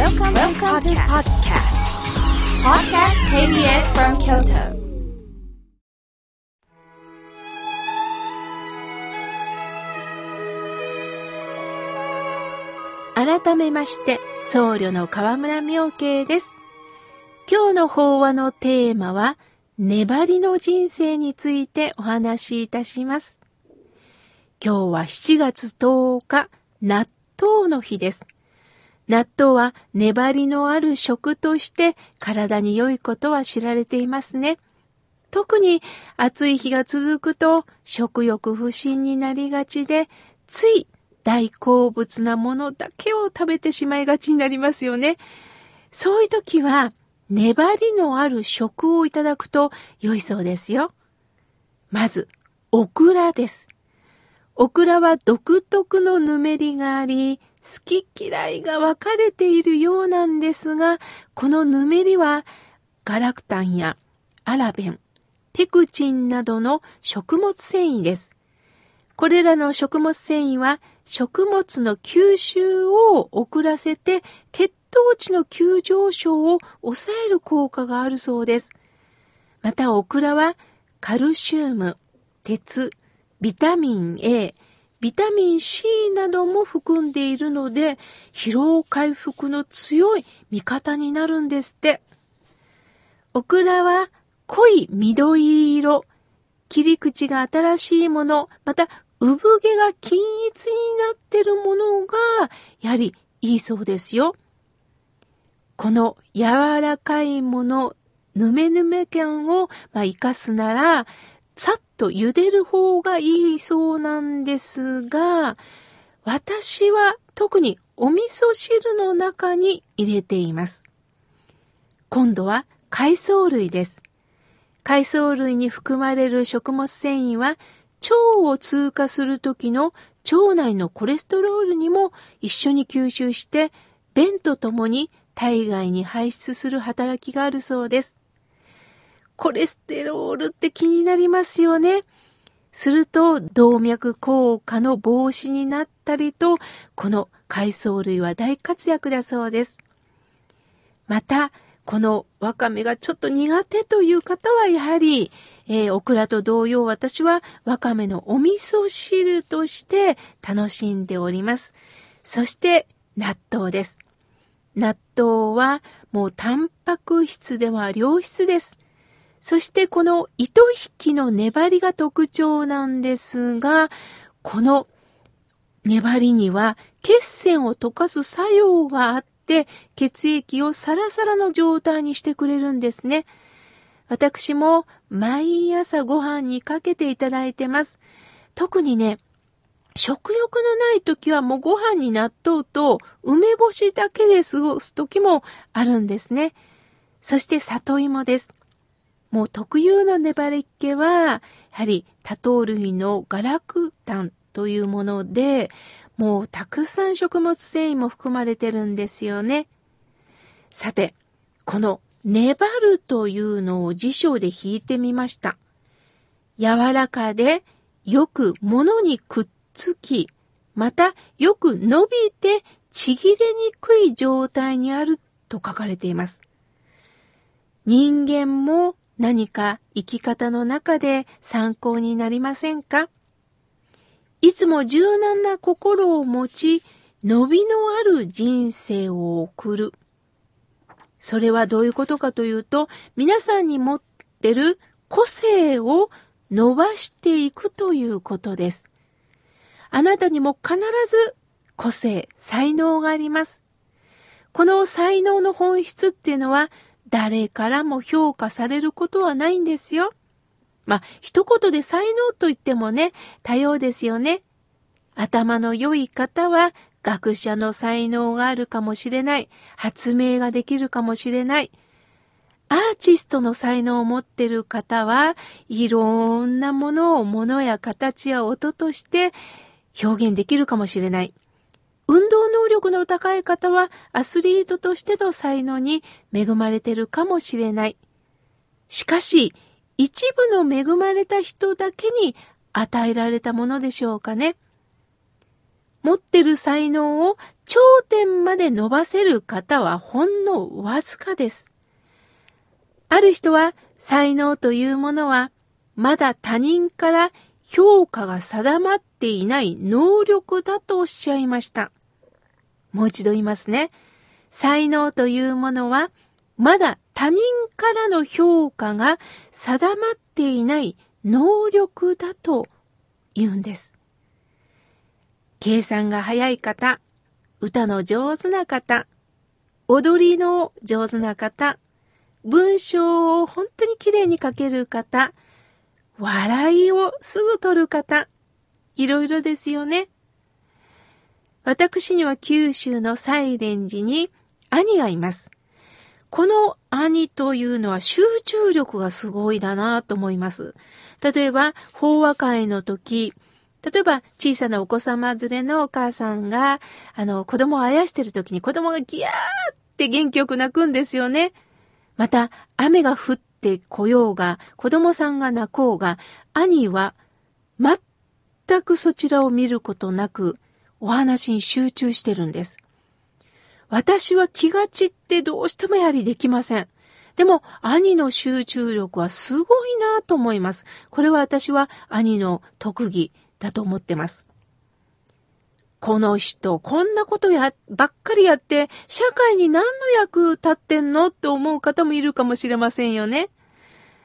Welcome, Welcome to podcast. Podcast KBS from Kyoto. 改めまして、僧侶の河村明慶です。今日の法話のテーマは、粘りの人生についてお話しいたします。今日は7月10日、納豆の日です。納豆は粘りのある食として体に良いことは知られていますね。特に暑い日が続くと食欲不振になりがちで、つい大好物なものだけを食べてしまいがちになりますよね。そういう時は、粘りのある食をいただくと良いそうですよ。まず、オクラです。オクラは独特のぬめりがあり、好き嫌いが分かれているようなんですが、このぬめりはガラクタンやアラベン、ペクチンなどの食物繊維です。これらの食物繊維は食物の吸収を遅らせて血糖値の急上昇を抑える効果があるそうです。またオクラはカルシウム、鉄、ビタミン A、ビタミン C なども含んでいるので疲労回復の強い味方になるんですって。オクラは濃い緑色、切り口が新しいもの、また産毛が均一になってるものが、やはりいいそうですよ。この柔らかいもの、ぬめぬめ感を、まあ、活かすなら、さっと茹でる方がいいそうなんですが、私は特にお味噌汁の中に入れています。今度は海藻類です。海藻類に含まれる食物繊維は腸を通過する時の腸内のコレステロールにも一緒に吸収して便とともに体外に排出する働きがあるそうです。コレステロールって気になりますよね。すると動脈硬化の防止になったりと、この海藻類は大活躍だそうです。また、このわかめがちょっと苦手という方はやはり、えー、オクラと同様私はわかめのお味噌汁として楽しんでおります。そして納豆です。納豆はもうタンパク質では良質です。そしてこの糸引きの粘りが特徴なんですが、この粘りには血栓を溶かす作用があって、血液をサラサラの状態にしてくれるんですね。私も毎朝ご飯にかけていただいてます。特にね、食欲のない時はもうご飯に納豆と梅干しだけで過ごす時もあるんですね。そして里芋です。もう特有の粘り気は、やはり多糖類のガラクタンというもので、もうたくさん食物繊維も含まれてるんですよね。さて、この粘るというのを辞書で引いてみました。柔らかでよく物にくっつき、またよく伸びてちぎれにくい状態にあると書かれています。人間も何か生き方の中で参考になりませんか？いつも柔軟な心を持ち、伸びのある人生を送る。それはどういうことかというと、皆さんに持ってる個性を伸ばしていくということです。あなたにも必ず個性、才能があります。この才能の本質っていうのは、誰からも評価されることはないんですよ。まあ、一言で才能と言ってもね、多様ですよね。頭の良い方は、学者の才能があるかもしれない。発明ができるかもしれない。アーティストの才能を持ってる方は、いろんなものを物や形や音として表現できるかもしれない。運動能力の高い方はアスリートとしての才能に恵まれてるかもしれない。しかし、一部の恵まれた人だけに与えられたものでしょうかね。持ってる才能を頂点まで伸ばせる方はほんのわずかです。ある人は才能というものはまだ他人から評価が定まっていない能力だとおっしゃいました。もう一度言いますね。才能というものはまだ他人からの評価が定まっていない能力だと言うんです。計算が早い方、歌の上手な方、踊りの上手な方、文章を本当に綺麗に書ける方、笑いをすぐ取る方、いろいろですよね。私には九州のサイレン寺に兄がいます。この兄というのは集中力がすごいだなと思います。例えば、法話会の時、例えば、小さなお子様連れのお母さんが、あの、子供をあやしてる時に子供がギャーって元気よく泣くんですよね。また、雨が降ってこようが、子供さんが泣こうが、兄は全くそちらを見ることなく、お話に集中してるんです。私は気が散ってどうしてもやはりできません。でも、兄の集中力はすごいなと思います。これは私は兄の特技だと思ってます。この人、こんなことや、ばっかりやって、社会に何の役立ってんのって思う方もいるかもしれませんよね。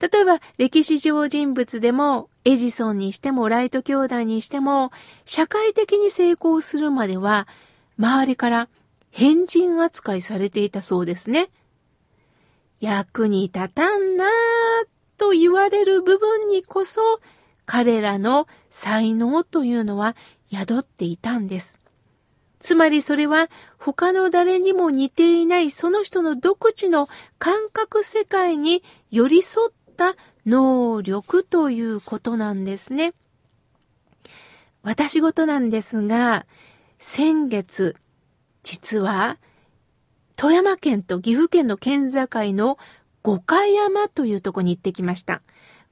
例えば、歴史上人物でも、エジソンにしても、ライト兄弟にしても、社会的に成功するまでは、周りから変人扱いされていたそうですね。役に立たんなぁと言われる部分にこそ、彼らの才能というのは宿っていたんです。つまりそれは他の誰にも似ていないその人の独自の感覚世界に寄り添った能力ということなんですね。私事なんですが、先月、実は富山県と岐阜県の県境の五箇山というとこに行ってきました。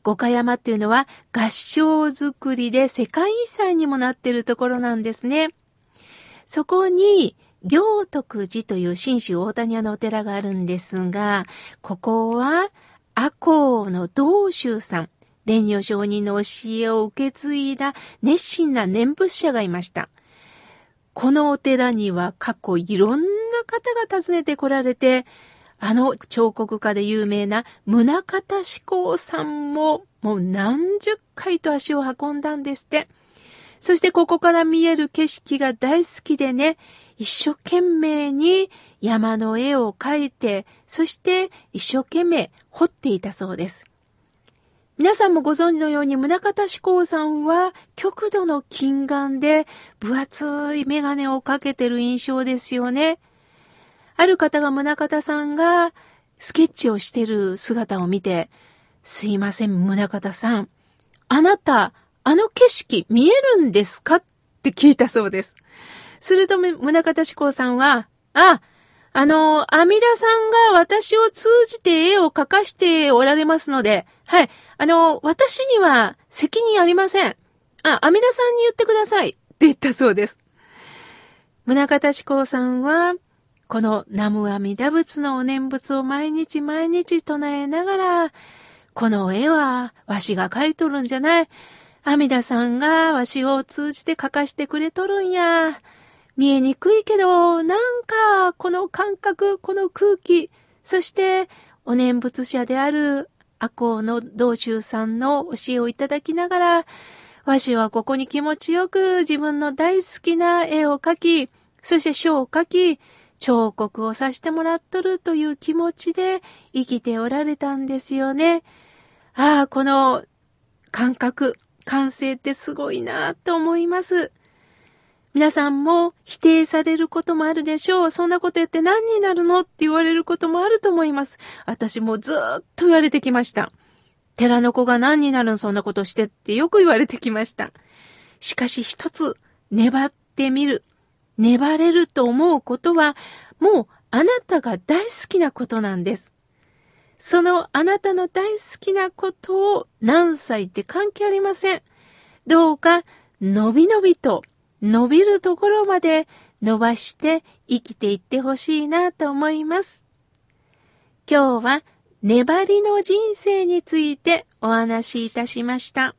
五箇山っていうのは合掌造りで世界遺産にもなってるところなんですね。そこに、行徳寺という新州大谷屋のお寺があるんですが、ここは、赤穂の道州さん、蓮如上人の教えを受け継いだ熱心な念仏者がいました。このお寺には過去いろんな方が訪ねて来られて、あの彫刻家で有名な宗像志功さんももう何十回と足を運んだんですって。そしてここから見える景色が大好きでね、一生懸命に山の絵を描いて、そして一生懸命彫っていたそうです。皆さんもご存知のように、宗像志功さんは極度の近眼で分厚いメガネをかけてる印象ですよね。ある方が宗像さんがスケッチをしてる姿を見て、すいません、宗像さん。あなた、あの景色見えるんですか？って聞いたそうです。すると、宗像志功さんは、あ、あの、阿弥陀さんが私を通じて絵を描かしておられますので、はい、あの、私には責任ありません。あ、阿弥陀さんに言ってください。って言ったそうです。宗像志功さんは、この南無阿弥陀仏のお念仏を毎日毎日唱えながら、この絵はわしが描いとるんじゃない。阿弥陀さんがわしを通じて描かしてくれとるんや。見えにくいけど、なんか、この感覚、この空気、そして、お念仏者である赤穂の道州さんの教えをいただきながら、わしはここに気持ちよく自分の大好きな絵を描き、そして書を描き、彫刻をさせてもらっとるという気持ちで生きておられたんですよね。ああ、この感覚、感性ってすごいなと思います。皆さんも否定されることもあるでしょう。そんなこと言って何になるのって言われることもあると思います。私もずっと言われてきました。寺の子が何になるんそんなことしてってよく言われてきました。しかし一つ粘ってみる。粘れると思うことは、もうあなたが大好きなことなんです。そのあなたの大好きなことを何歳って関係ありません。どうか、のびのびと伸びるところまで伸ばして生きていってほしいなと思います。今日は粘りの人生についてお話しいたしました。